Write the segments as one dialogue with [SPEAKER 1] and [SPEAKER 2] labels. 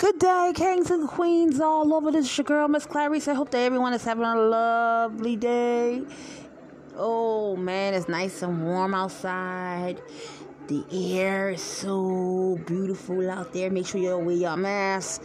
[SPEAKER 1] Good day, kings and queens all over. This is your girl, Miss Clarice. I hope that everyone is having a lovely day. Oh man, it's nice and warm outside. The air is so beautiful out there. Make sure you wear your mask.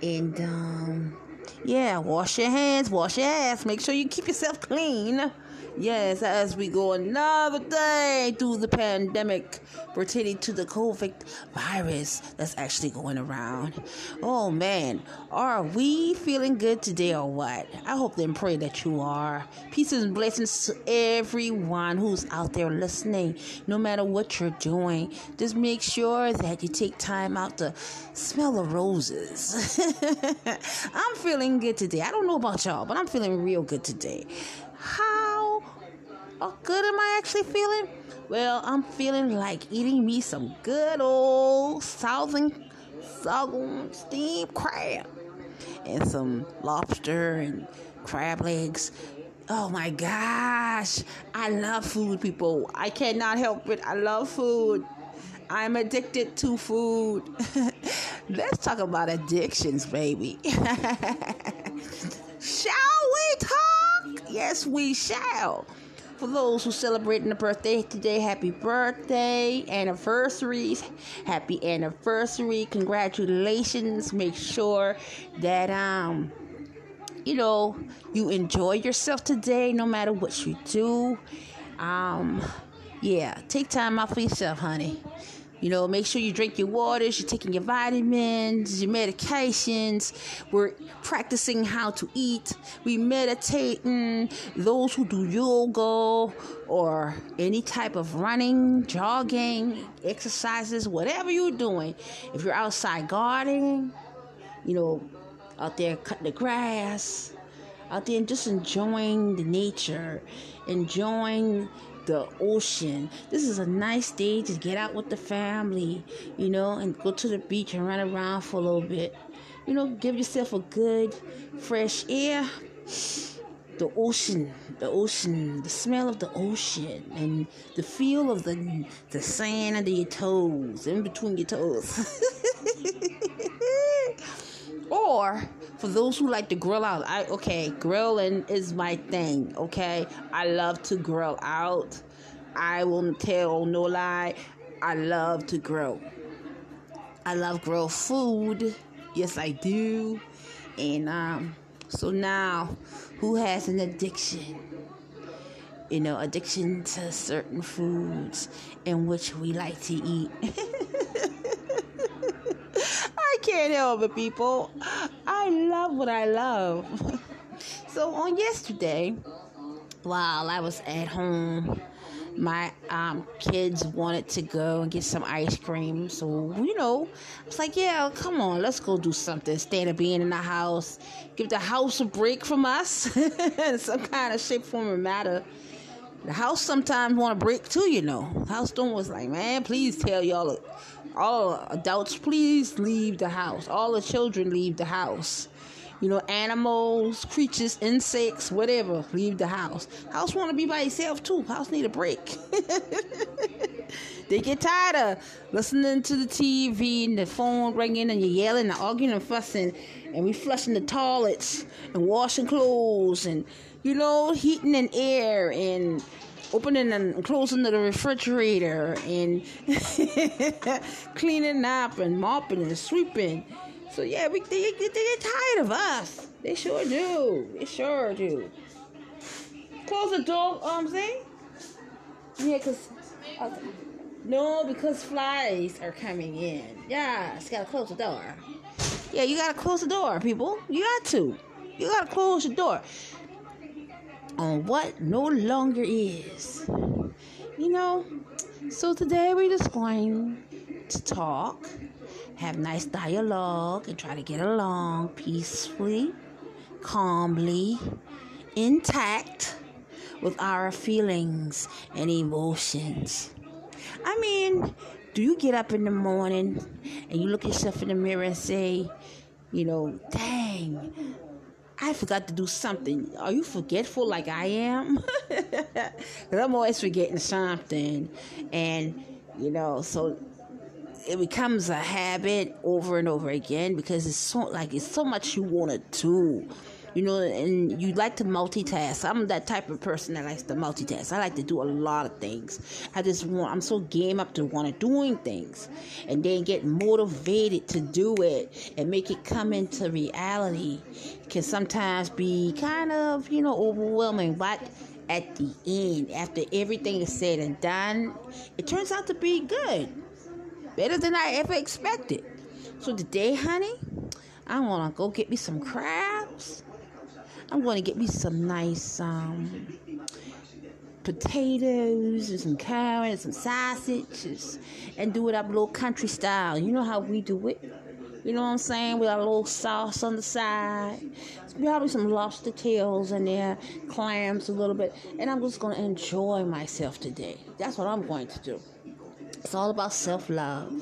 [SPEAKER 1] And um, yeah, wash your hands, wash your ass. Make sure you keep yourself clean. Yes, as we go another day through the pandemic pertaining to the COVID virus that's actually going around. Oh man, are we feeling good today or what? I hope and pray that you are. Peace and blessings to everyone who's out there listening, no matter what you're doing. Just make sure that you take time out to smell the roses. I'm feeling good today. I don't know about y'all, but I'm feeling real good today. How oh, good am I actually feeling? Well, I'm feeling like eating me some good old southern southern steamed crab and some lobster and crab legs. Oh my gosh, I love food, people. I cannot help it. I love food. I'm addicted to food. Let's talk about addictions, baby. Shall we talk? Yes, we shall. For those who celebrating a birthday today, happy birthday, anniversaries, happy anniversary, congratulations. Make sure that um you know you enjoy yourself today no matter what you do. Um yeah, take time out for yourself, honey. You know, make sure you drink your waters, you're taking your vitamins, your medications. We're practicing how to eat. We meditating. Those who do yoga or any type of running, jogging, exercises, whatever you're doing. If you're outside gardening, you know, out there cutting the grass, out there just enjoying the nature, enjoying the ocean. This is a nice day to get out with the family, you know, and go to the beach and run around for a little bit. You know, give yourself a good fresh air. The ocean, the ocean, the smell of the ocean, and the feel of the the sand under your toes, in between your toes. or for those who like to grill out, I okay, grilling is my thing. Okay, I love to grill out. I won't tell no lie. I love to grill. I love grill food. Yes, I do. And um, so now, who has an addiction? You know, addiction to certain foods in which we like to eat. can't help it, people. I love what I love. so on yesterday, while I was at home, my um, kids wanted to go and get some ice cream. So, you know, I was like, yeah, come on, let's go do something. Instead of being in the house, give the house a break from us in some kind of shape, form, or matter. The house sometimes want to break too, you know. House don't was like, man, please tell y'all all adults, please leave the house. All the children leave the house. You know, animals, creatures, insects, whatever, leave the house. House want to be by itself too. House need a break. they get tired of listening to the TV and the phone ringing and you're yelling and arguing and fussing and we flushing the toilets and washing clothes and you know heating and air and opening and closing the refrigerator and cleaning up and mopping and sweeping. So yeah, we, they, they get tired of us. They sure do. They sure do. Close the door, um, see? Yeah, because. Uh, no, because flies are coming in. Yeah, it's gotta close the door. Yeah, you gotta close the door, people. You got to. You gotta close the door on what no longer is. You know, so today we're just going to talk, have nice dialogue, and try to get along peacefully, calmly, intact with our feelings and emotions. I mean, do you get up in the morning and you look yourself in the mirror and say, you know, dang, I forgot to do something. Are you forgetful like I am? Because I'm always forgetting something. And, you know, so it becomes a habit over and over again because it's so like it's so much you want to do you know, and you like to multitask. I'm that type of person that likes to multitask. I like to do a lot of things. I just want, I'm so game up to want to doing things and then get motivated to do it and make it come into reality it can sometimes be kind of, you know, overwhelming. But at the end, after everything is said and done, it turns out to be good. Better than I ever expected. So today, honey, I want to go get me some crabs I'm going to get me some nice um, potatoes and some carrots, and some sausages, and do it up a little country style. You know how we do it. You know what I'm saying? With a little sauce on the side. Probably some lobster tails in there, clams a little bit. And I'm just going to enjoy myself today. That's what I'm going to do. It's all about self love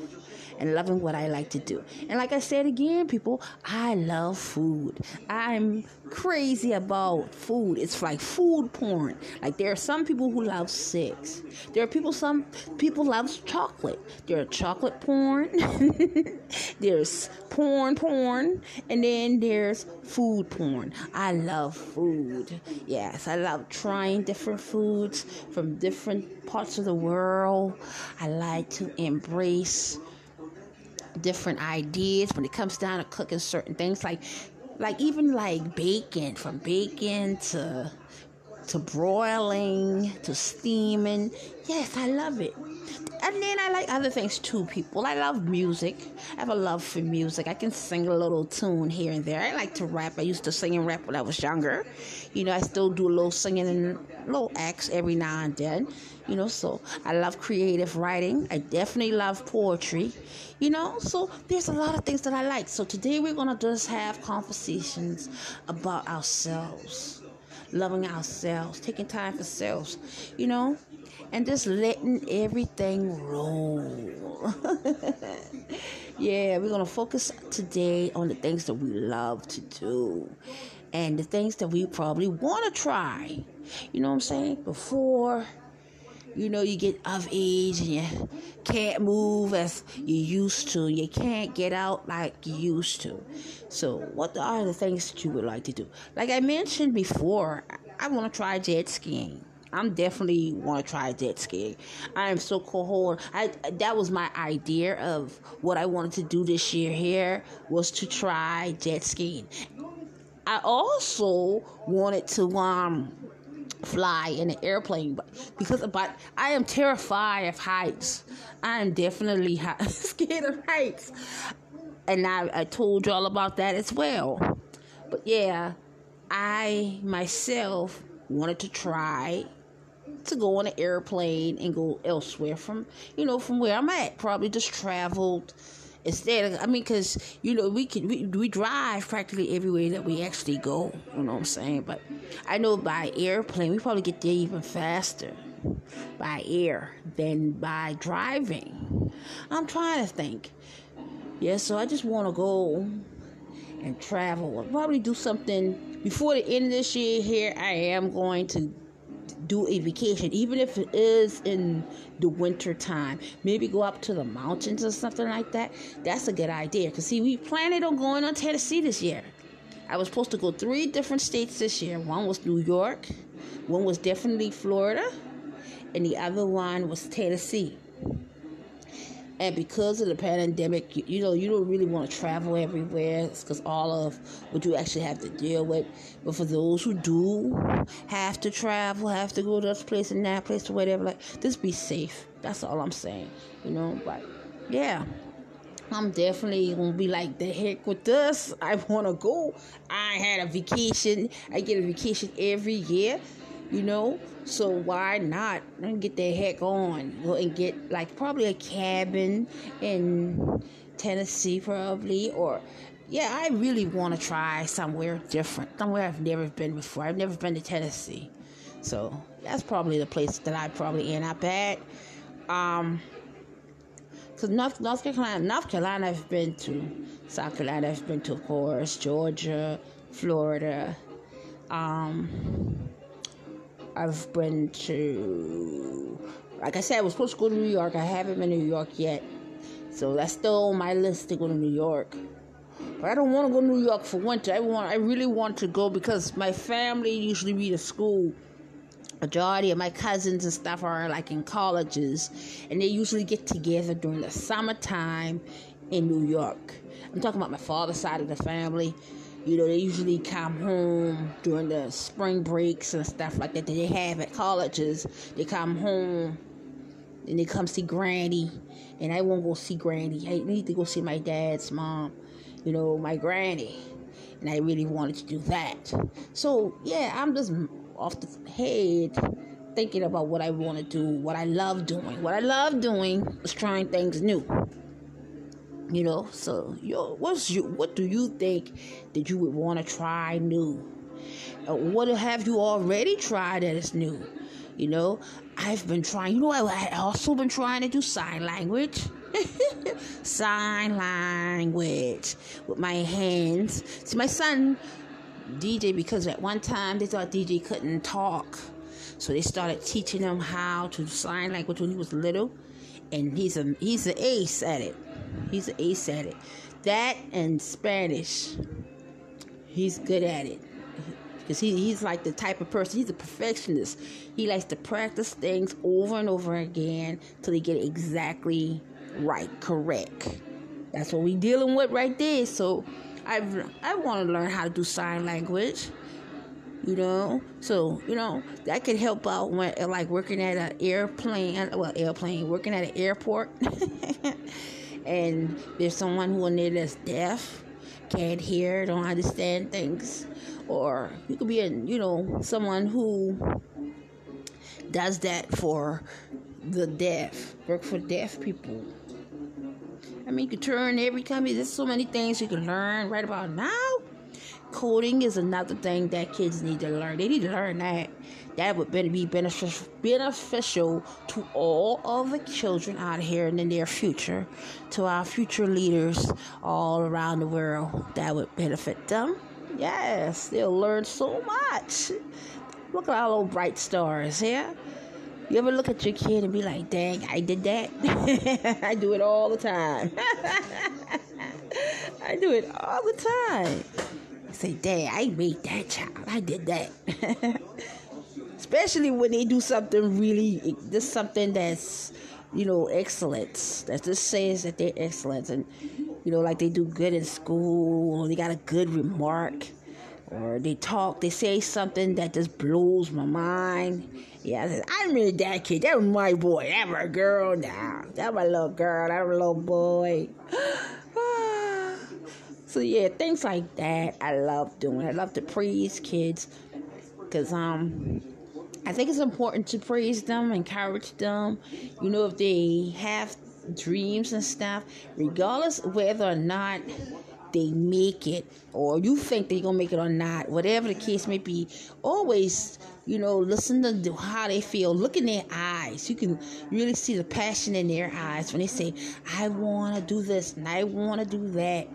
[SPEAKER 1] and loving what I like to do. And like I said again, people, I love food. I'm crazy about food. It's like food porn. Like there are some people who love sex. There are people some people love chocolate. There's chocolate porn. there's porn porn and then there's food porn. I love food. Yes, I love trying different foods from different parts of the world. I like to embrace different ideas when it comes down to cooking certain things like like even like bacon from bacon to to broiling to steaming. Yes i love it and then I like other things too, people. I love music. I have a love for music. I can sing a little tune here and there. I like to rap. I used to sing and rap when I was younger. You know, I still do a little singing and little acts every now and then. You know, so I love creative writing. I definitely love poetry. You know, so there's a lot of things that I like. So today we're gonna just have conversations about ourselves loving ourselves, taking time for selves, you know, and just letting everything roll. yeah, we're going to focus today on the things that we love to do and the things that we probably want to try. You know what I'm saying? Before you know you get of age and you can't move as you used to you can't get out like you used to so what are the things that you would like to do like i mentioned before i want to try jet skiing I'm definitely want to try jet skiing. I am so cold. I that was my idea of what I wanted to do this year. Here was to try jet skiing. I also wanted to um fly in an airplane but because but I am terrified of heights. I am definitely scared of heights. And I, I told y'all about that as well. But yeah, I myself wanted to try to go on an airplane and go elsewhere from, you know, from where I'm at. Probably just traveled instead. I mean, because you know we can we, we drive practically everywhere that we actually go. You know what I'm saying? But I know by airplane we probably get there even faster by air than by driving. I'm trying to think. Yeah, so I just want to go and travel. I'll probably do something before the end of this year. Here, I am going to do a vacation, even if it is in the winter time. Maybe go up to the mountains or something like that. That's a good idea. Because, see, we planned on going on Tennessee this year. I was supposed to go three different states this year. One was New York, one was definitely Florida, and the other one was Tennessee. And because of the pandemic, you, you know, you don't really want to travel everywhere because all of what you actually have to deal with. But for those who do have to travel, have to go to this place and that place or whatever, like, just be safe. That's all I'm saying, you know. But yeah. I'm definitely gonna be like the heck with this. I wanna go. I had a vacation. I get a vacation every year, you know. So why not? get the heck on. Go and get like probably a cabin in Tennessee, probably, or yeah, I really want to try somewhere different, somewhere I've never been before. I've never been to Tennessee, so that's probably the place that I probably end up at. Um, cause North North Carolina, North Carolina, I've been to. South Carolina, I've been to, of course. Georgia, Florida. Um, I've been to, like I said, I was supposed to go to New York. I haven't been to New York yet. So that's still on my list to go to New York. But I don't want to go to New York for winter. I want, I really want to go because my family usually be to school. Majority of my cousins and stuff are like in colleges, and they usually get together during the summertime in New York. I'm talking about my father's side of the family. You know, they usually come home during the spring breaks and stuff like that that they have at colleges. They come home and they come see Granny. And I won't go see Granny. I need to go see my dad's mom, you know, my granny. And I really wanted to do that. So, yeah, I'm just off the head thinking about what I want to do, what I love doing. What I love doing is trying things new you know? So yo what's you what do you think that you would want to try new? Uh, what have you already tried that is new you know? I've been trying you know i, I also been trying to do sign language? Sign language with my hands. See my son dj because at one time they thought dj couldn't talk. So they started teaching him how to sign language when he was little. And he's a he's an ace at it He's an ace at it. That and Spanish. He's good at it. Because he, he's like the type of person, he's a perfectionist. He likes to practice things over and over again till he get exactly right, correct. That's what we dealing with right there. So I I want to learn how to do sign language. You know, so you know that could help out when like working at an airplane, well, airplane, working at an airport. and there's someone who in that's deaf, can't hear, don't understand things, or you could be a you know someone who does that for the deaf, work for deaf people. I mean, you could turn every company. There's so many things you can learn right about now. Coding is another thing that kids need to learn. They need to learn that that would be beneficial beneficial to all of the children out here in the near future, to our future leaders all around the world. That would benefit them. Yes, they'll learn so much. Look at all those bright stars, yeah? You ever look at your kid and be like, dang, I did that? I do it all the time. I do it all the time. Say, dang, I made that child. I did that. especially when they do something really this something that's you know excellence that just says that they're excellent and you know like they do good in school or they got a good remark or they talk they say something that just blows my mind. Yeah i, said, I remember that kid. That was my boy. That a girl now. That a little girl. That a little boy ah. So yeah things like that i love doing i love to praise kids because um I think it's important to praise them, encourage them. You know, if they have dreams and stuff, regardless whether or not they make it or you think they're gonna make it or not, whatever the case may be, always, you know, listen to how they feel. Look in their eyes. You can really see the passion in their eyes when they say, I wanna do this and I wanna do that.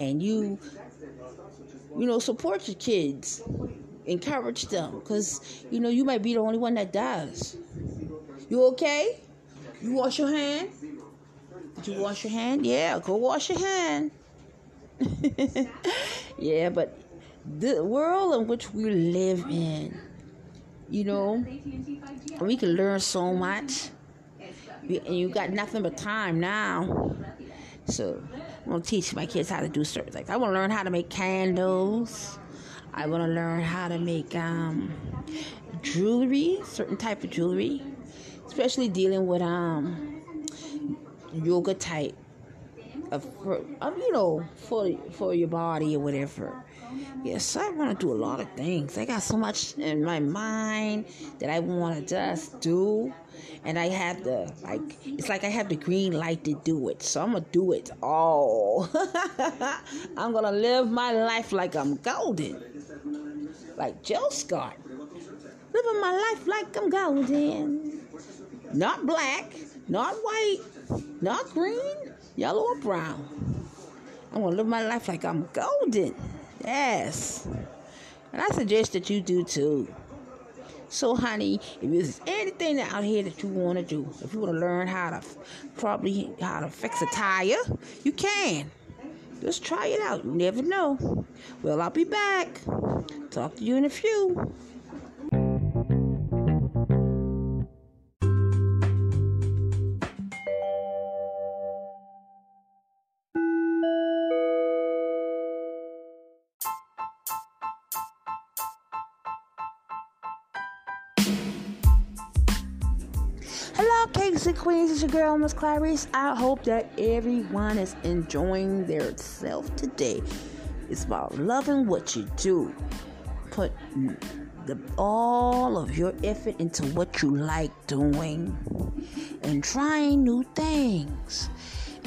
[SPEAKER 1] And you you know, support your kids encourage them because you know you might be the only one that does. You okay? You wash your hand? Did you wash your hand? Yeah, go wash your hand. yeah, but the world in which we live in, you know, we can learn so much. and you got nothing but time now. So I'm gonna teach my kids how to do certain things. I want to learn how to make candles. I want to learn how to make um, jewelry, certain type of jewelry, especially dealing with um, yoga type of, of you know for for your body or whatever. Yes, I want to do a lot of things. I got so much in my mind that I want to just do, and I have the like. It's like I have the green light to do it, so I'm gonna do it all. I'm gonna live my life like I'm golden, like Jill Scott, living my life like I'm golden, not black, not white, not green, yellow or brown. I'm gonna live my life like I'm golden. Yes. And I suggest that you do too. So, honey, if there's anything out here that you want to do, if you want to learn how to probably how to fix a tire, you can. Just try it out. You never know. Well, I'll be back. Talk to you in a few. And queens. It's your girl, Miss Clarice. I hope that everyone is enjoying their self today. It's about loving what you do. Put the, all of your effort into what you like doing and trying new things.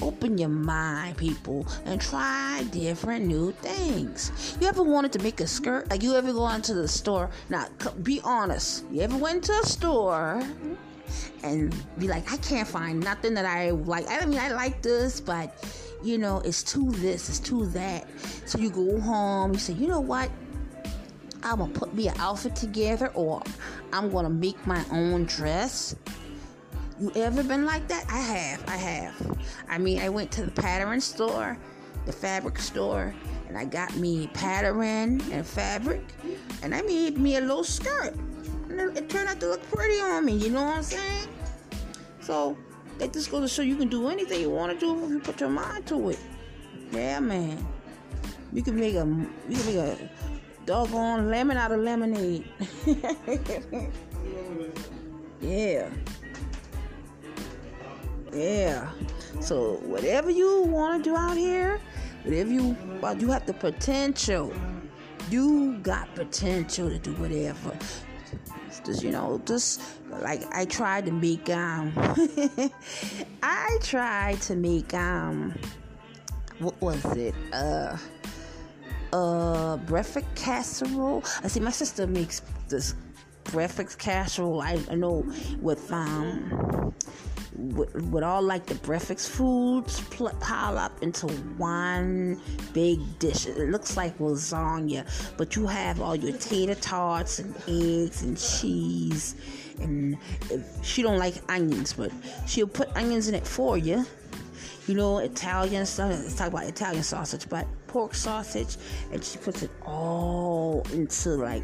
[SPEAKER 1] Open your mind, people, and try different new things. You ever wanted to make a skirt? Like you ever go into the store? Now, be honest. You ever went to a store? And be like, I can't find nothing that I like. I mean, I like this, but you know, it's too this, it's too that. So you go home, you say, you know what? I'm gonna put me an outfit together, or I'm gonna make my own dress. You ever been like that? I have, I have. I mean, I went to the pattern store, the fabric store, and I got me pattern and fabric, and I made me a little skirt it turned out to look pretty on me. You know what I'm saying? So that just goes to show you can do anything you want to do if you put your mind to it. Yeah, man. You can make a you can make a doggone lemon out of lemonade. yeah. Yeah. So whatever you want to do out here, whatever you you have the potential. You got potential to do whatever you know just like i tried to make um i tried to make um what was it? Uh uh breakfast casserole? I see my sister makes this breakfast casserole i, know with um with, with all like the breakfast foods pl- pile up into one big dish. It looks like lasagna, but you have all your tater tots and eggs and cheese. And she don't like onions, but she'll put onions in it for you. You know, Italian stuff. Let's talk about Italian sausage, but pork sausage, and she puts it all into like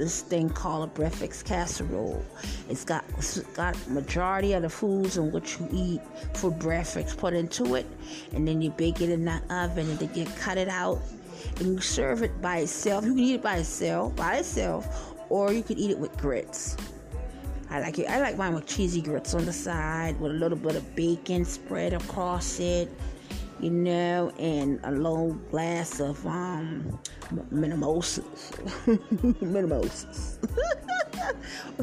[SPEAKER 1] this thing called a breakfast casserole. It's got it's got majority of the foods and what you eat for breakfast put into it, and then you bake it in the oven, and then you cut it out, and you serve it by itself. You can eat it by itself, by itself, or you can eat it with grits. I like it. I like mine with cheesy grits on the side with a little bit of bacon spread across it you know, and a long glass of um mimosa, mimosa.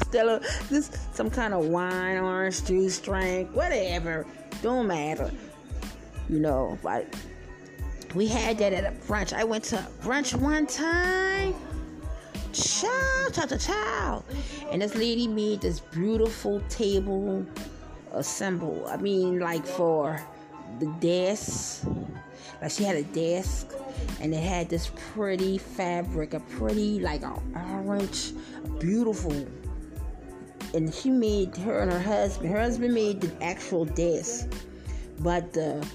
[SPEAKER 1] Stella, just some kind of wine, orange juice, drink, whatever, don't matter, you know. But we had that at a brunch. I went to brunch one time. Child, child, child. And this lady made this beautiful table assemble. I mean, like for the desk. Like she had a desk and it had this pretty fabric, a pretty like orange, beautiful. And she made her and her husband. Her husband made the actual desk, but the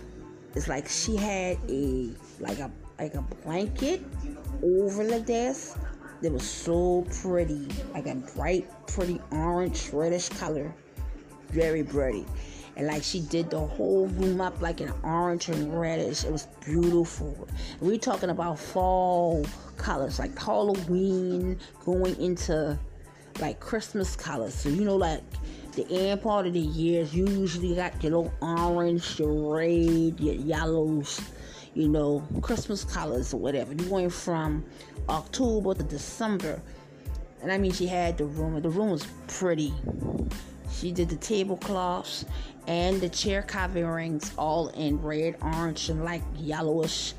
[SPEAKER 1] it's like she had a like a like a blanket over the desk that was so pretty, like a bright, pretty orange, reddish color, very pretty and like she did the whole room up like an orange and reddish. It was beautiful. And we're talking about fall colors, like Halloween going into like Christmas colors. So you know, like the end part of the year is usually got your little orange, your red, your yellows, you know, Christmas colors or whatever. You're going from October to December. And I mean, she had the room. The room was pretty. She did the tablecloths and the chair coverings all in red, orange, and like yellowish,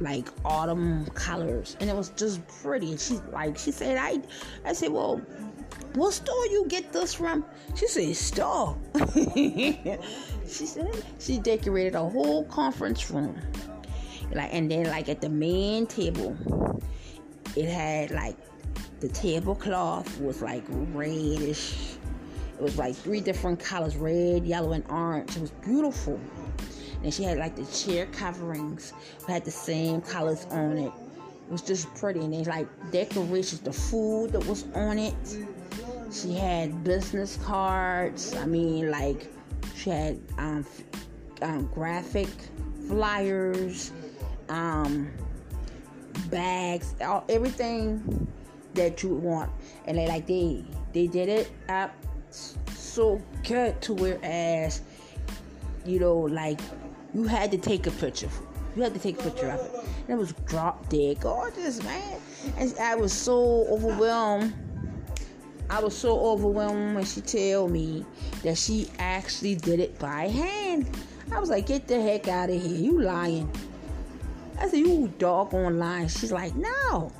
[SPEAKER 1] like autumn colors. And it was just pretty. And she like she said, I I said, Well, what store you get this from? She said, store. she said she decorated a whole conference room. Like and then like at the main table, it had like the tablecloth was like reddish it was like three different colors red, yellow, and orange. It was beautiful. And she had like the chair coverings had the same colors on it. It was just pretty. And they like decorations, the food that was on it. She had business cards. I mean, like she had um, um, graphic flyers, um, bags, all, everything that you want. And they like they they did it up so good to whereas you know like you had to take a picture. You had to take a picture of it. And it was drop dead gorgeous man. And i was so overwhelmed. I was so overwhelmed when she told me that she actually did it by hand. I was like get the heck out of here. You lying. I said you doggone lying. She's like no.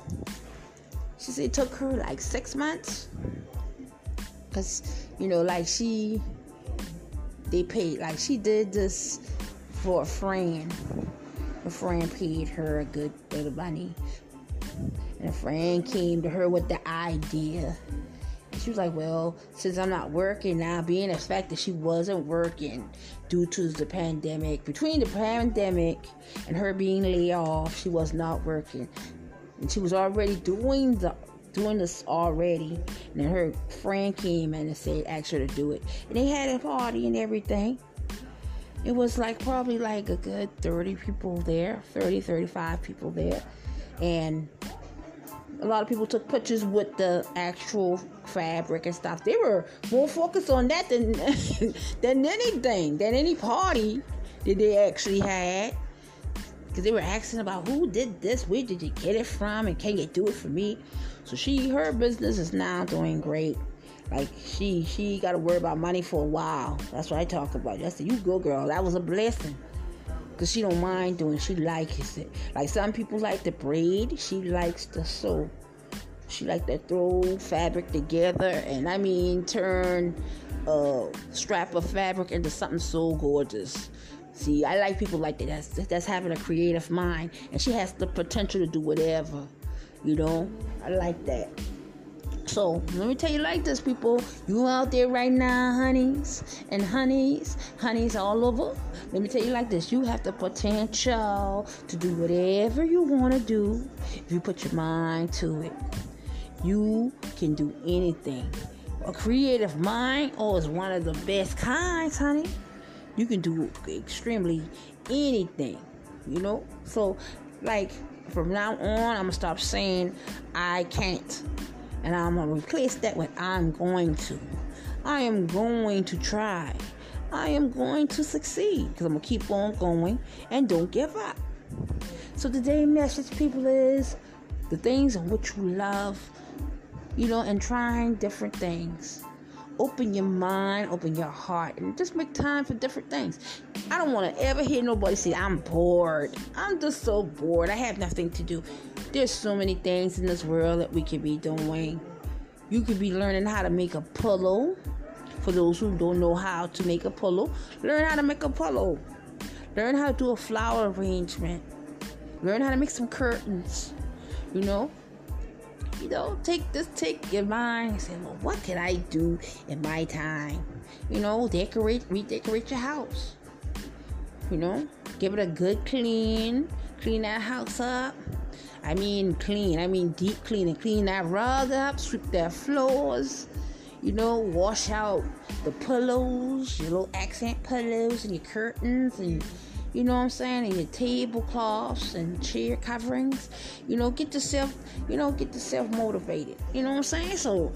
[SPEAKER 1] She said it took her like six months. Because you know like she they paid like she did this for a friend. A friend paid her a good bit of money. And a friend came to her with the idea. And she was like well since i'm not working now being the fact that she wasn't working due to the pandemic between the pandemic and her being laid off she was not working. And she was already doing the doing this already. And her friend came and said, asked her to do it. And they had a party and everything. It was like probably like a good 30 people there, 30, 35 people there. And a lot of people took pictures with the actual fabric and stuff. They were more focused on that than than anything, than any party that they actually had because they were asking about who did this, where did you get it from, and can you do it for me? So she, her business is now doing great. Like she, she got to worry about money for a while. That's what I talk about. I said, you go, girl. That was a blessing. Cause she don't mind doing. She likes it. Like some people like to braid. She likes to sew. She like to throw fabric together, and I mean turn a strap of fabric into something so gorgeous. See, I like people like that. That's, that's having a creative mind, and she has the potential to do whatever. You know, I like that. So let me tell you like this, people. You out there right now, honeys and honeys, honeys all over. Let me tell you like this. You have the potential to do whatever you want to do if you put your mind to it. You can do anything. A creative mind, oh, is one of the best kinds, honey you can do extremely anything, you know? So, like, from now on, I'm gonna stop saying I can't. And I'm gonna replace that with I'm going to. I am going to try. I am going to succeed because I'm gonna keep on going and don't give up. So today's message, people, is the things in which you love, you know, and trying different things open your mind, open your heart, and just make time for different things. I don't want to ever hear nobody say, I'm bored. I'm just so bored. I have nothing to do. There's so many things in this world that we could be doing. You could be learning how to make a pillow. For those who don't know how to make a pillow, learn how to make a pillow. Learn how to do a flower arrangement. Learn how to make some curtains. You know, you know, take this, take your mind and say, well, what can I do in my time? You know, decorate, redecorate your house. You know, give it a good clean, clean that house up. I mean, clean. I mean, deep clean and clean that rug up, sweep their floors. You know, wash out the pillows, your little accent pillows, and your curtains, and you know what I'm saying, and your tablecloths and chair coverings. You know, get yourself, you know, get yourself motivated. You know what I'm saying? So,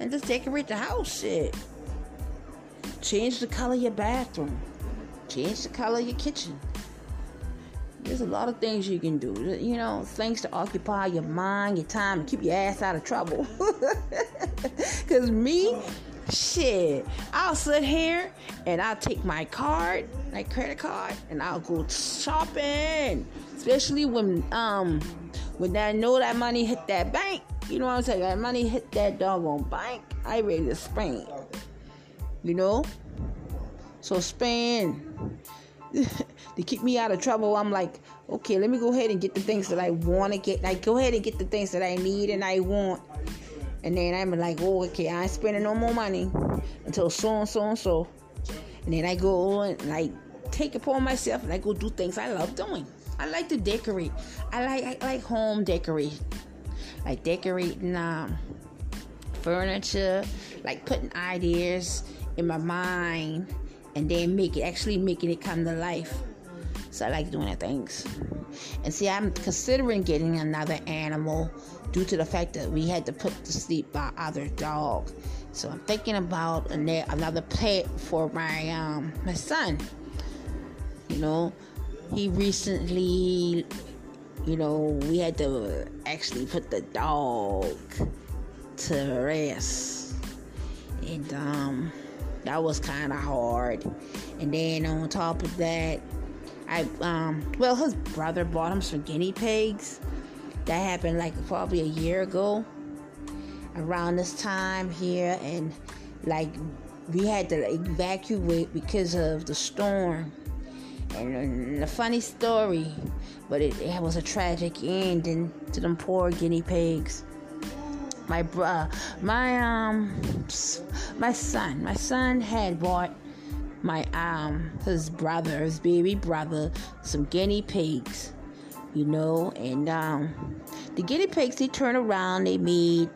[SPEAKER 1] and just decorate the house. Shit. Change the color of your bathroom. Change the color of your kitchen. There's a lot of things you can do, you know, things to occupy your mind, your time, and keep your ass out of trouble. Because me, shit, I'll sit here and I'll take my card, my credit card, and I'll go shopping. Especially when um when I know that money hit that bank. You know what I'm saying? That money hit that doggone bank. I ready to spend. You know? So spend. to keep me out of trouble, I'm like, okay, let me go ahead and get the things that I want to get. Like, go ahead and get the things that I need and I want. And then I'm like, oh, okay, I ain't spending no more money until so and so and so. And then I go and like take it upon myself and I go do things I love doing. I like to decorate. I like I like home decoration. Like decorating um, furniture, like putting ideas in my mind and then make it actually making it come to life. So I like doing things. And see, I'm considering getting another animal due to the fact that we had to put to sleep our other dog. So I'm thinking about another pet for my um my son. You know, he recently, you know, we had to actually put the dog to rest, and um that was kind of hard. And then on top of that, I um well his brother bought him some guinea pigs. That happened like probably a year ago. Around this time here, and like we had to evacuate because of the storm. And a funny story, but it, it was a tragic ending to them poor guinea pigs my bro, my um, my son, my son had bought my um his brother, his baby brother, some guinea pigs, you know, and um, the guinea pigs they turn around, they made,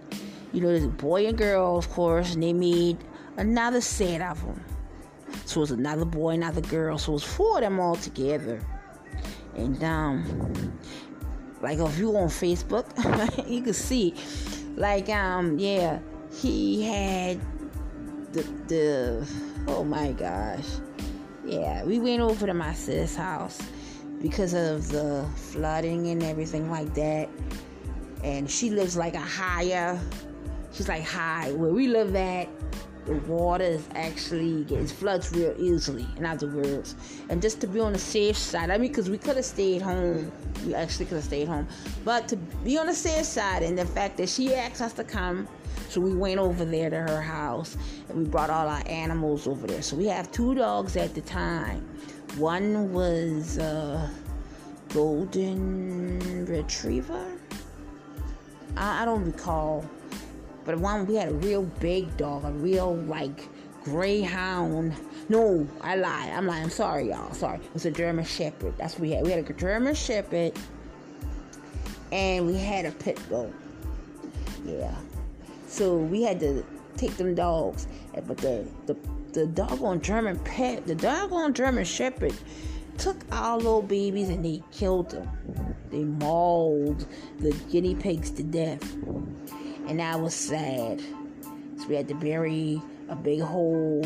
[SPEAKER 1] you know, the boy and girl, of course, and they made another set of them. So it was another boy, another girl. So it was four of them all together. And um, like if you on Facebook, you can see like um yeah he had the the oh my gosh. Yeah we went over to my sis house because of the flooding and everything like that. And she lives like a higher she's like high where we live at the water is actually gets floods real easily in other words. And just to be on the safe side i mean because we could have stayed home we actually could have stayed home. But to be on the safe side and the fact that she asked us to come so we went over there to her house and we brought all our animals over there so we have two dogs at the time one was a golden retriever I, I don't recall but one we had a real big dog, a real like greyhound. No, I lied. I'm lying. I'm sorry, y'all. Sorry. It was a German Shepherd. That's what we had. We had a German Shepherd, and we had a pit bull. Yeah. So we had to take them dogs, but the the the doggone German pet, the doggone German Shepherd, took our little babies and they killed them. They mauled the guinea pigs to death and I was sad. So we had to bury a big hole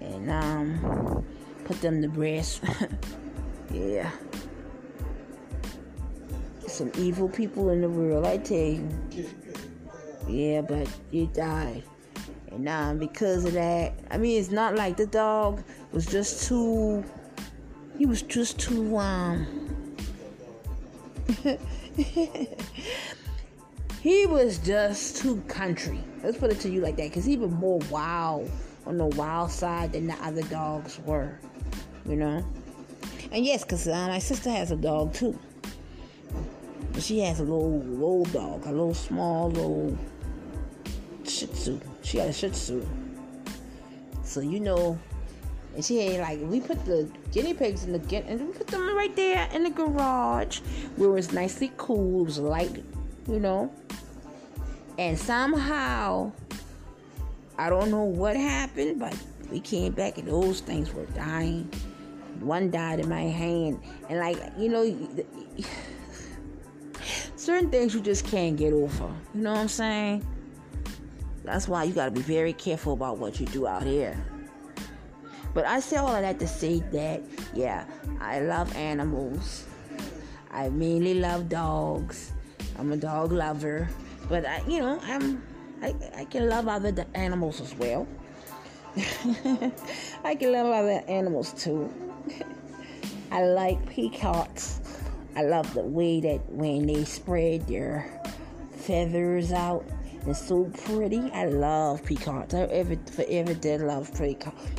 [SPEAKER 1] and um, put them to rest. yeah. Some evil people in the world, I tell you. Yeah, but he died. And um, because of that, I mean, it's not like the dog was just too. He was just too um. he was just too country. Let's put it to you like that, because even more wild on the wild side than the other dogs were, you know. And yes, because uh, my sister has a dog too. But she has a little little dog, a little small little Shih Tzu. She got a Shih Tzu. So you know, and she had like we put the guinea pigs in the get and we put them right there in the garage where it was nicely cool. It was light, you know and somehow I don't know what happened, but we came back and those things were dying. One died in my hand, and like you know, certain things you just can't get over. You know what I'm saying? That's why you gotta be very careful about what you do out here. But I say all of that to say that, yeah, I love animals. I mainly love dogs. I'm a dog lover, but I, you know, I'm I, I can love other animals as well. I can love other animals too. I like peacocks. I love the way that when they spread their feathers out, it's so pretty. I love peacocks. I ever forever did love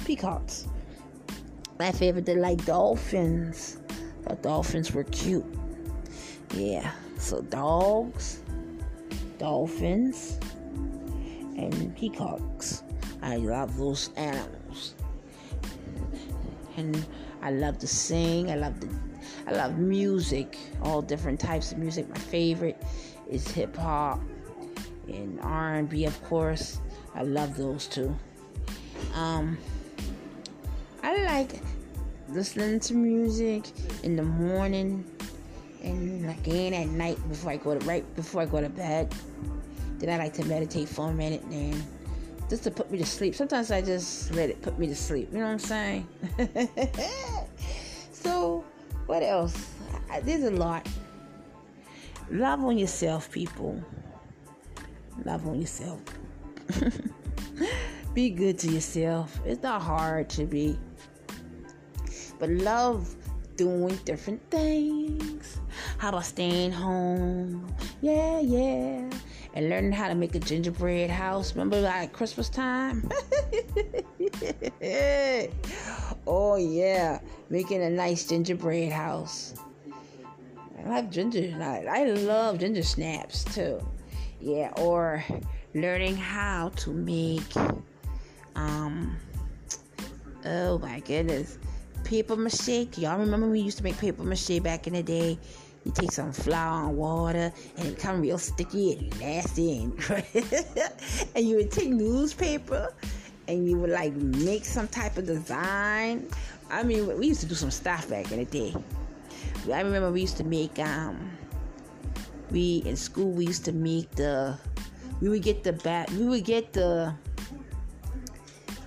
[SPEAKER 1] peacocks. My favorite did like dolphins. The dolphins were cute. Yeah. So dogs, dolphins, and peacocks. I love those animals. And I love to sing. I love to I love music, all different types of music. My favorite is hip hop and R&B, of course. I love those too. Um, I like listening to music in the morning and again at night before I go to right before I go to bed. Then I like to meditate for a minute and just to put me to sleep. Sometimes I just let it put me to sleep. You know what I'm saying? so, what else? There's a lot. Love on yourself, people. Love on yourself. be good to yourself. It's not hard to be. But love doing different things. How about staying home? Yeah, yeah and learning how to make a gingerbread house. Remember like Christmas time? oh yeah, making a nice gingerbread house. I love ginger. I, I love ginger snaps too. Yeah, or learning how to make um oh my goodness paper mache. Y'all remember we used to make paper mache back in the day? You take some flour and water, and it become real sticky and nasty, and, and you would take newspaper, and you would like make some type of design. I mean, we used to do some stuff back in the day. I remember we used to make um, we in school we used to make the, we would get the bat, we would get the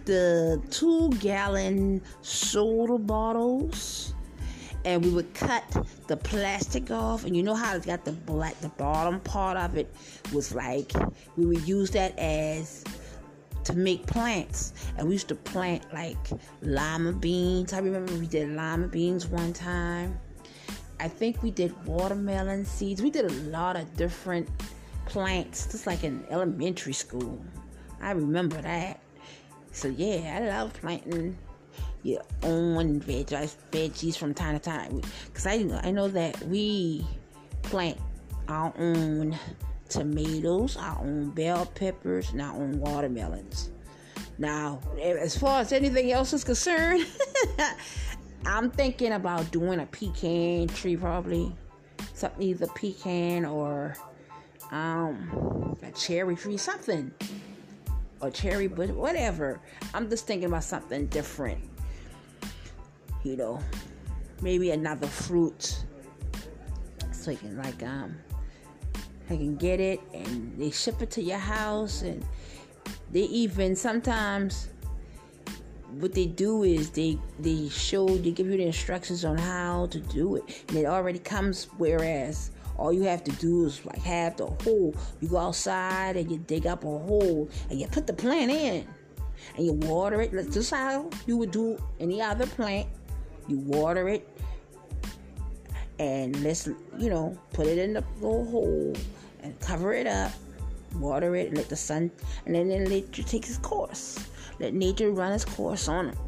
[SPEAKER 1] the two gallon soda bottles and we would cut the plastic off. And you know how it's got the black the bottom part of it was like we would use that as to make plants. And we used to plant like lima beans. I remember we did lima beans one time. I think we did watermelon seeds. We did a lot of different plants. Just like in elementary school. I remember that. So yeah i love planting your own veg, veggies from time to time. Because I, I know that we plant our own tomatoes, our own bell peppers, and our own watermelons. Now, as far as anything else is concerned, I'm thinking about doing a pecan tree, probably something either pecan or um, a cherry tree, something, or cherry, but whatever. I'm just thinking about something different you know, maybe another fruit. So you can like um I can get it and they ship it to your house and they even sometimes what they do is they they show they give you the instructions on how to do it. And it already comes whereas all you have to do is like have the hole. You go outside and you dig up a hole and you put the plant in and you water it. Just how you would do any other plant you water it and let's you know put it in the little hole and cover it up water it let the sun and then let nature take its course. Let nature run its course on it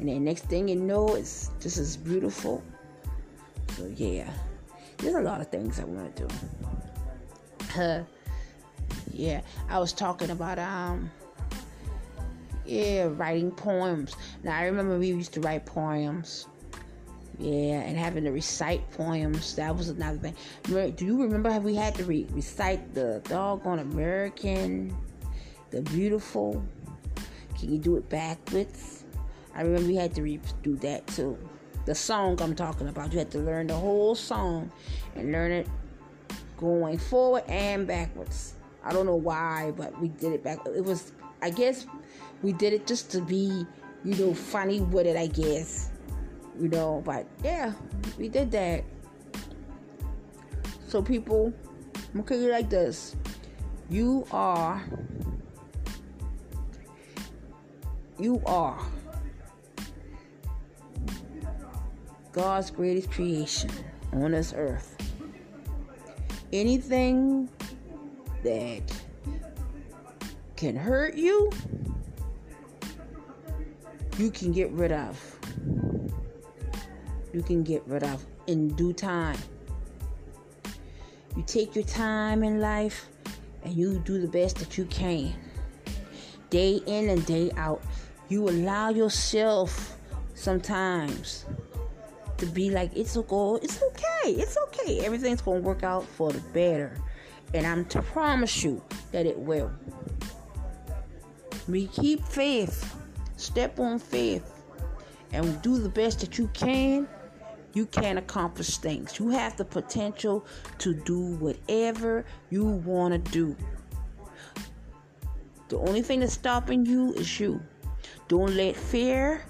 [SPEAKER 1] and then next thing you know it's just as beautiful. So yeah. There's a lot of things i want to do. Uh, yeah i was talking about um yeah, writing poems. Now I remember we used to write poems. Yeah, and having to recite poems. That was another thing. Do you remember how we had to re- recite the doggone American, the beautiful? Can you do it backwards? I remember we had to redo that too. The song I'm talking about, you had to learn the whole song and learn it going forward and backwards. I don't know why, but we did it back. It was, I guess, we did it just to be, you know, funny with it. I guess, you know. But yeah, we did that. So people, I'm gonna you like this. You are you are God's greatest creation on this earth. Anything that can hurt you, you can get rid of. You can get rid of in due time. You take your time in life and you do the best that you can. Day in and day out. You allow yourself sometimes to be like, it's okay, it's okay, it's okay. Everything's gonna work out for the better. And I'm to promise you that it will. We keep faith, step on faith, and do the best that you can you can accomplish things. You have the potential to do whatever you want to do. The only thing that's stopping you is you. Don't let fear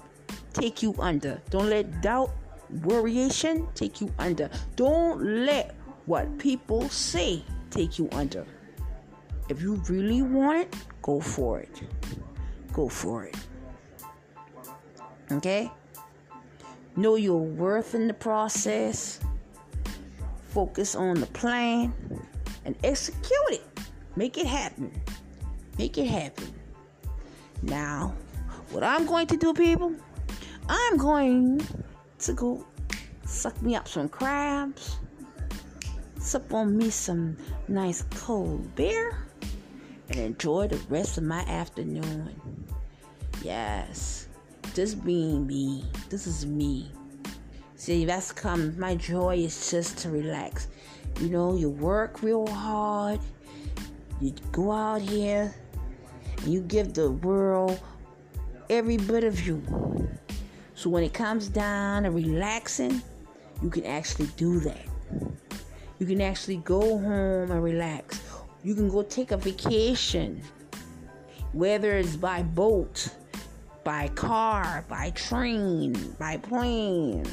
[SPEAKER 1] take you under. Don't let doubt, worryation take you under. Don't let what people say take you under. If you really want it, go for it. Go for it. Okay? Know your worth in the process. Focus on the plan and execute it. Make it happen. Make it happen. Now, what I'm going to do, people, I'm going to go suck me up some crabs, sup on me some nice cold beer, and enjoy the rest of my afternoon. Yes just being me. This is me. See, that's come. My joy is just to relax. You know, you work real hard. You go out here you give the world every bit of you. So when it comes down to relaxing, you can actually do that. You can actually go home and relax. You can go take a vacation, whether it's by boat by car, by train, by plane.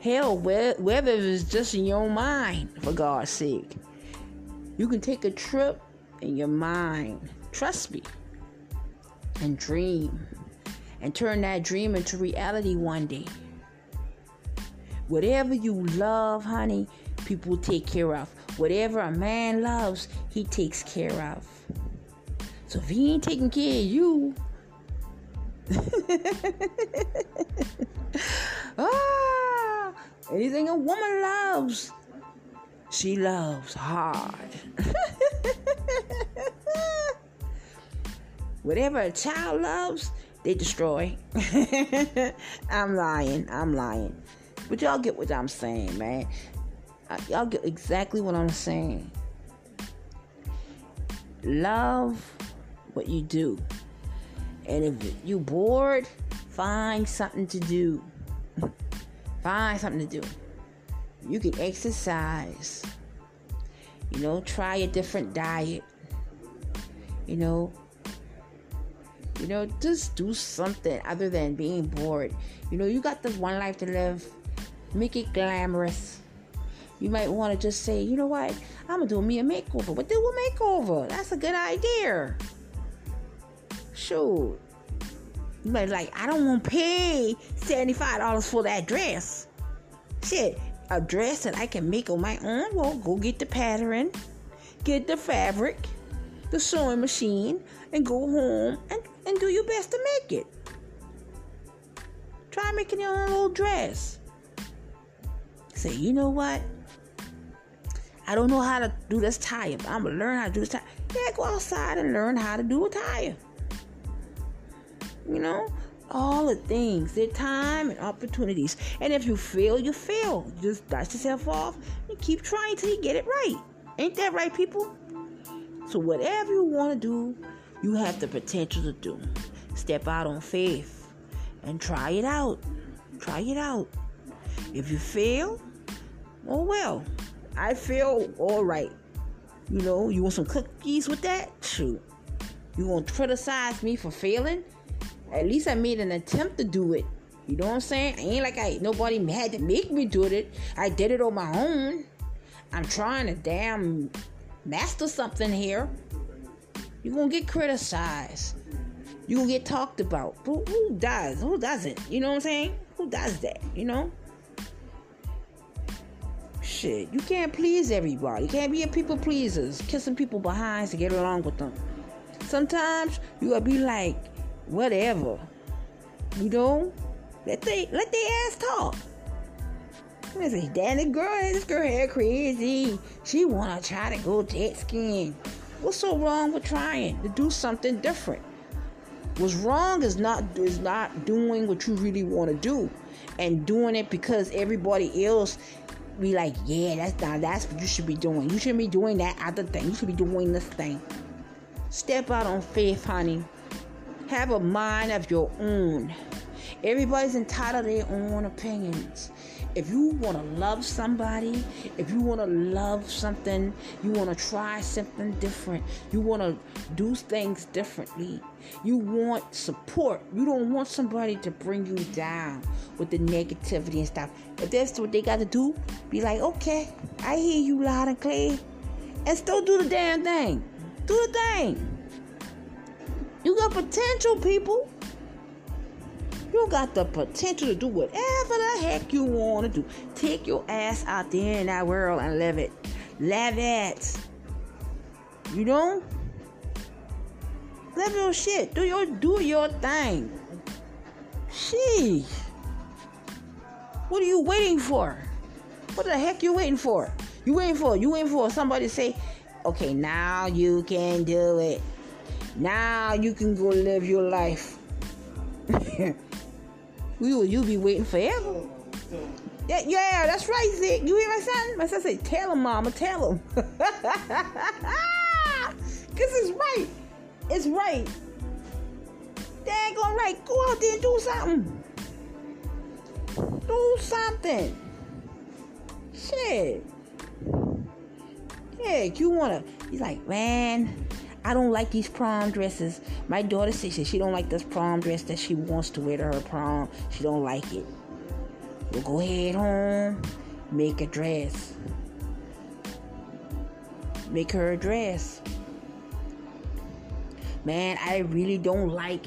[SPEAKER 1] Hell, whether it's just in your mind, for God's sake. You can take a trip in your mind. Trust me. And dream. And turn that dream into reality one day. Whatever you love, honey, people take care of. Whatever a man loves, he takes care of. So if he ain't taking care of you, ah, anything a woman loves, she loves hard. Whatever a child loves, they destroy. I'm lying. I'm lying. But y'all get what I'm saying, man. Y'all get exactly what I'm saying. Love what you do. And if you bored, find something to do. find something to do. You can exercise. You know, try a different diet. You know, you know, just do something other than being bored. You know, you got this one life to live. Make it glamorous. You might want to just say, you know what? I'm gonna do me a makeover. But do a makeover. That's a good idea. Shoot. Be like, I don't want to pay $75 for that dress. Shit, a dress that I can make on my own. Well, go get the pattern, get the fabric, the sewing machine, and go home and, and do your best to make it. Try making your own little dress. Say, you know what? I don't know how to do this tie, but I'm gonna learn how to do this tie. Yeah, go outside and learn how to do a tie you know all the things their time and opportunities and if you fail you fail just dust yourself off and keep trying till you get it right ain't that right people so whatever you want to do you have the potential to do step out on faith and try it out. Try it out. If you fail, oh well. I feel all right. You know, you want some cookies with that? Shoot. You want to criticize me for failing? At least I made an attempt to do it. You know what I'm saying? I ain't like I nobody had to make me do it. I did it on my own. I'm trying to damn master something here. You're gonna get criticized. You're gonna get talked about. Who, who does? Who doesn't? You know what I'm saying? Who does that? You know? Shit, you can't please everybody. You can't be a people pleasers, kissing people behind to get along with them. Sometimes you gotta be like, whatever. You know? Let they let their ass talk. Say, damn, this girl, this girl hair crazy. She wanna try to go jet skiing. What's so wrong with trying to do something different? What's wrong is not is not doing what you really want to do, and doing it because everybody else be like, yeah, that's not that's what you should be doing. You shouldn't be doing that other thing. You should be doing this thing. Step out on faith, honey. Have a mind of your own. Everybody's entitled to their own opinions. If you want to love somebody, if you want to love something, you want to try something different, you want to do things differently, you want support. You don't want somebody to bring you down with the negativity and stuff. If that's what they got to do, be like, okay, I hear you loud and clear, and still do the damn thing. Do the thing. You got potential, people. You got the potential to do whatever the heck you want to do. Take your ass out there in that world and live it. Live it. You know? Live your shit. Do your do your thing. Sheesh. What are you waiting for? What the heck you waiting for? You waiting for? You waiting for somebody to say, okay, now you can do it. Now you can go live your life. will you be waiting forever. Yeah, yeah, that's right, Zig. You hear my son? My son said, tell him, mama, tell him. Because it's right. It's right. Dang right. Go out there and do something. Do something. Shit. Yeah, you wanna he's like, man, I don't like these prom dresses. My daughter says she don't like this prom dress that she wants to wear to her prom. She don't like it. We'll go ahead home, make a dress. Make her a dress. Man, I really don't like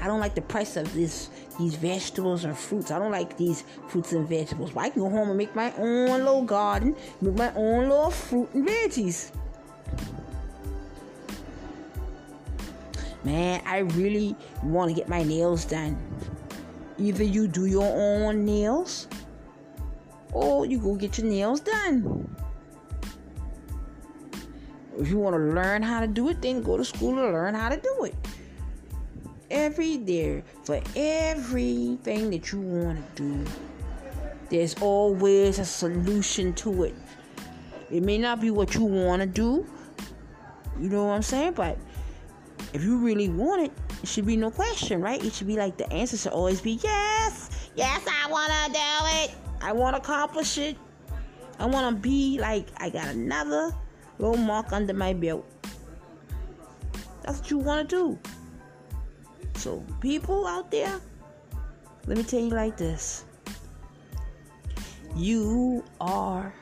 [SPEAKER 1] I don't like the price of this these vegetables or fruits. I don't like these fruits and vegetables. But I can go home and make my own little garden, make my own little fruit and veggies. Man, I really want to get my nails done. Either you do your own nails or you go get your nails done. If you want to learn how to do it, then go to school to learn how to do it. Every day, for everything that you want to do, there's always a solution to it. It may not be what you want to do, you know what I'm saying? But if you really want it, it should be no question, right? It should be like the answer should always be yes, yes, I want to do it. I want to accomplish it. I want to be like, I got another little mark under my belt. That's what you want to do. So, people out there, let me tell you like this you are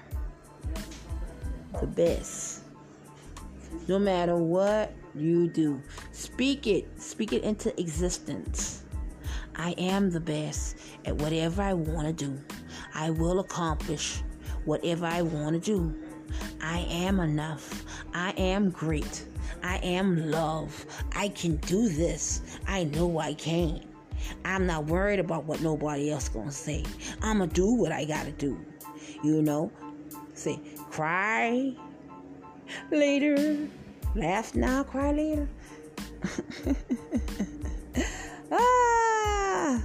[SPEAKER 1] the best. No matter what you do. Speak it, speak it into existence. I am the best at whatever I want to do. I will accomplish whatever I want to do. I am enough. I am great. I am love. I can do this. I know I can. I'm not worried about what nobody else gonna say. I'ma do what I gotta do. You know? Say, cry later. Laugh now, cry later. ah!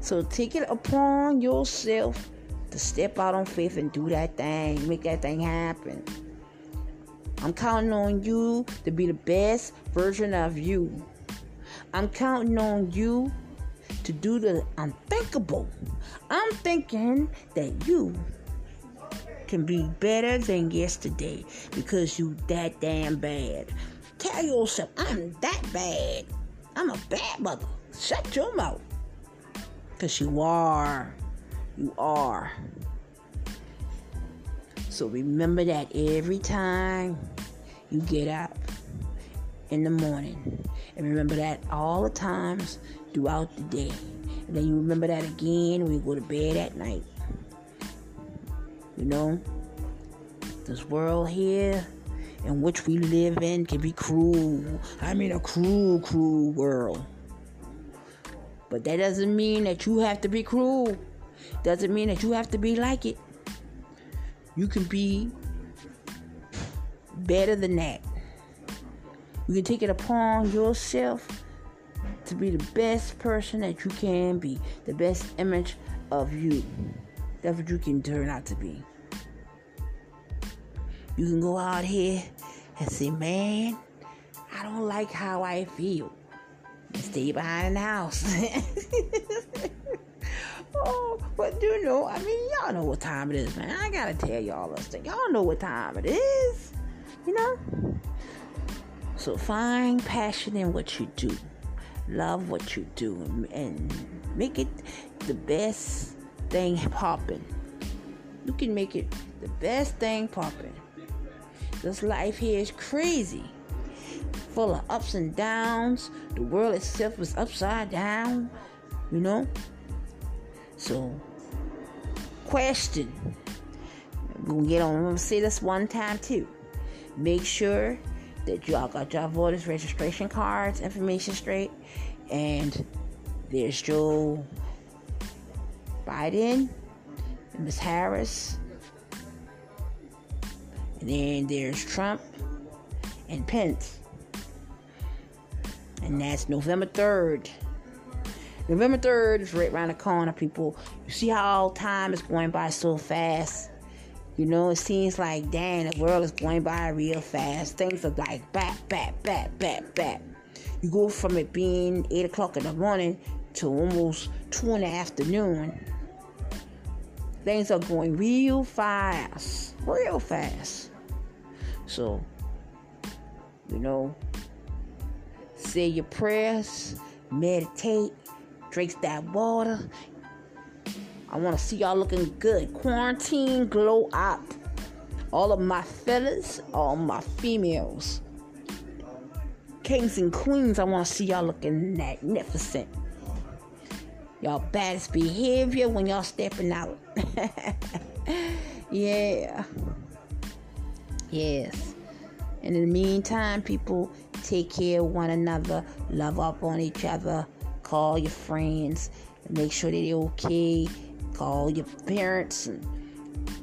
[SPEAKER 1] So take it upon yourself to step out on faith and do that thing, make that thing happen. I'm counting on you to be the best version of you. I'm counting on you to do the unthinkable. I'm thinking that you can be better than yesterday because you that damn bad. Tell yourself, I'm that bad. I'm a bad mother. Shut your mouth. Because you are. You are. So remember that every time you get up in the morning. And remember that all the times throughout the day. And then you remember that again when you go to bed at night. You know, this world here in which we live in can be cruel. I mean, a cruel, cruel world. But that doesn't mean that you have to be cruel. Doesn't mean that you have to be like it. You can be better than that. You can take it upon yourself to be the best person that you can be, the best image of you. That's what you can turn out to be. You can go out here and say, man, I don't like how I feel. Stay behind the house. oh, but do you know, I mean, y'all know what time it is, man. I gotta tell y'all this thing. Y'all know what time it is, you know? So find passion in what you do. Love what you do and make it the best thing popping. You can make it the best thing popping. This life here is crazy, full of ups and downs. The world itself is upside down, you know. So, question. I'm gonna get on. I'm gonna say this one time too. Make sure that y'all got your voters registration cards information straight and there's Joe Biden Miss Harris and then there's Trump and Pence and that's November 3rd November 3rd is right around the corner people you see how time is going by so fast you know, it seems like, damn, the world is going by real fast. Things are like back, back, back, back, back. You go from it being 8 o'clock in the morning to almost 2 in the afternoon. Things are going real fast. Real fast. So, you know, say your prayers, meditate, drink that water, I want to see y'all looking good. Quarantine glow up. All of my fellas, all my females, kings and queens, I want to see y'all looking magnificent. Y'all baddest behavior when y'all stepping out. yeah. Yes. And in the meantime, people take care of one another, love up on each other, call your friends, make sure that they're okay Call your parents and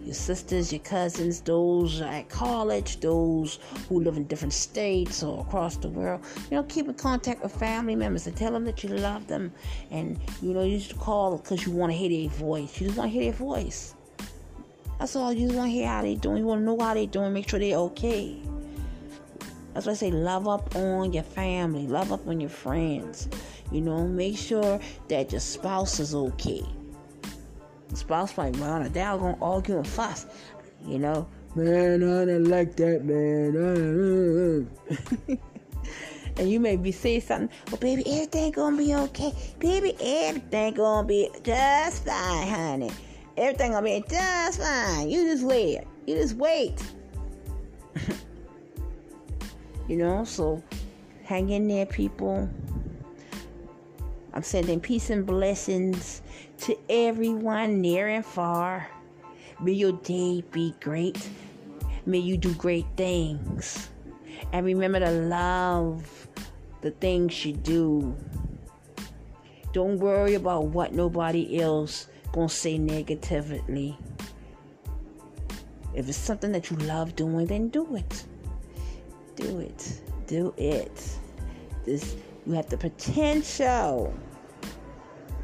[SPEAKER 1] your sisters, your cousins, those at college, those who live in different states or across the world. You know, keep in contact with family members and tell them that you love them. And, you know, you just call because you want to hear their voice. You just want to hear their voice. That's all. You just want to hear how they doing. You want to know how they doing. Make sure they're okay. That's why I say love up on your family. Love up on your friends. You know, make sure that your spouse is okay spouse fight, man. They all gonna argue and fuss. You know, man, I don't like that, man. and you may be saying something, well, baby, everything gonna be okay. Baby, everything gonna be just fine, honey. Everything gonna be just fine. You just wait. You just wait. you know, so hang in there, people. I'm sending peace and blessings to everyone near and far. May your day be great. May you do great things. And remember to love the things you do. Don't worry about what nobody else gonna say negatively. If it's something that you love doing, then do it. Do it. Do it. This you have the potential.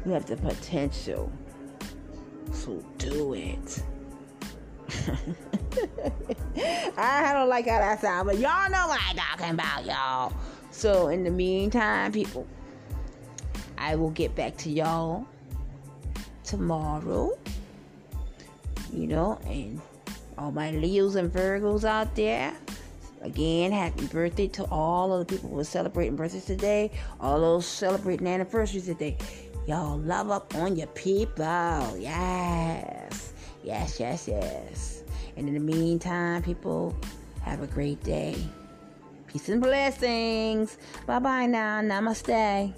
[SPEAKER 1] You have the potential. So do it. I don't like how that sounds, but y'all know what I'm talking about, y'all. So in the meantime, people, I will get back to y'all tomorrow. You know, and all my Leos and Virgos out there. Again, happy birthday to all of the people who are celebrating birthdays today, all those celebrating anniversaries today. Y'all love up on your people. Yes. Yes, yes, yes. And in the meantime, people, have a great day. Peace and blessings. Bye bye now. Namaste.